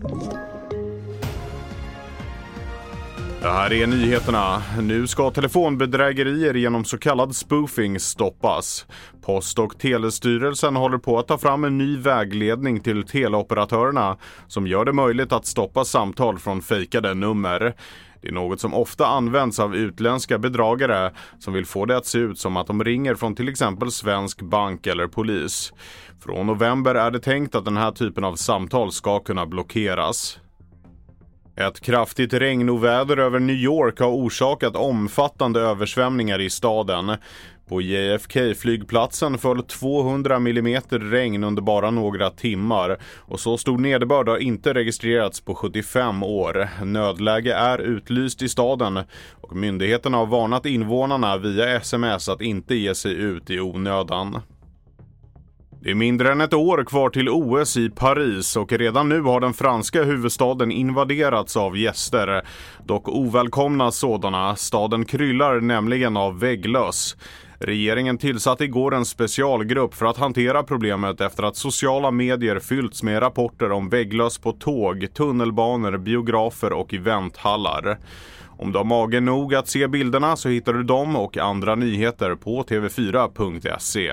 Thank you. Det här är nyheterna. Nu ska telefonbedrägerier genom så kallad spoofing stoppas. Post och telestyrelsen håller på att ta fram en ny vägledning till teleoperatörerna som gör det möjligt att stoppa samtal från fejkade nummer. Det är något som ofta används av utländska bedragare som vill få det att se ut som att de ringer från till exempel svensk bank eller polis. Från november är det tänkt att den här typen av samtal ska kunna blockeras. Ett kraftigt regnoväder över New York har orsakat omfattande översvämningar i staden. På JFK-flygplatsen föll 200 mm regn under bara några timmar och så stor nederbörd har inte registrerats på 75 år. Nödläge är utlyst i staden och myndigheterna har varnat invånarna via sms att inte ge sig ut i onödan. Det är mindre än ett år kvar till OS i Paris och redan nu har den franska huvudstaden invaderats av gäster. Dock ovälkomna sådana. Staden kryllar nämligen av vägglöss. Regeringen tillsatte igår en specialgrupp för att hantera problemet efter att sociala medier fyllts med rapporter om vägglöss på tåg, tunnelbanor, biografer och eventhallar. Om du har mage nog att se bilderna så hittar du dem och andra nyheter på tv4.se.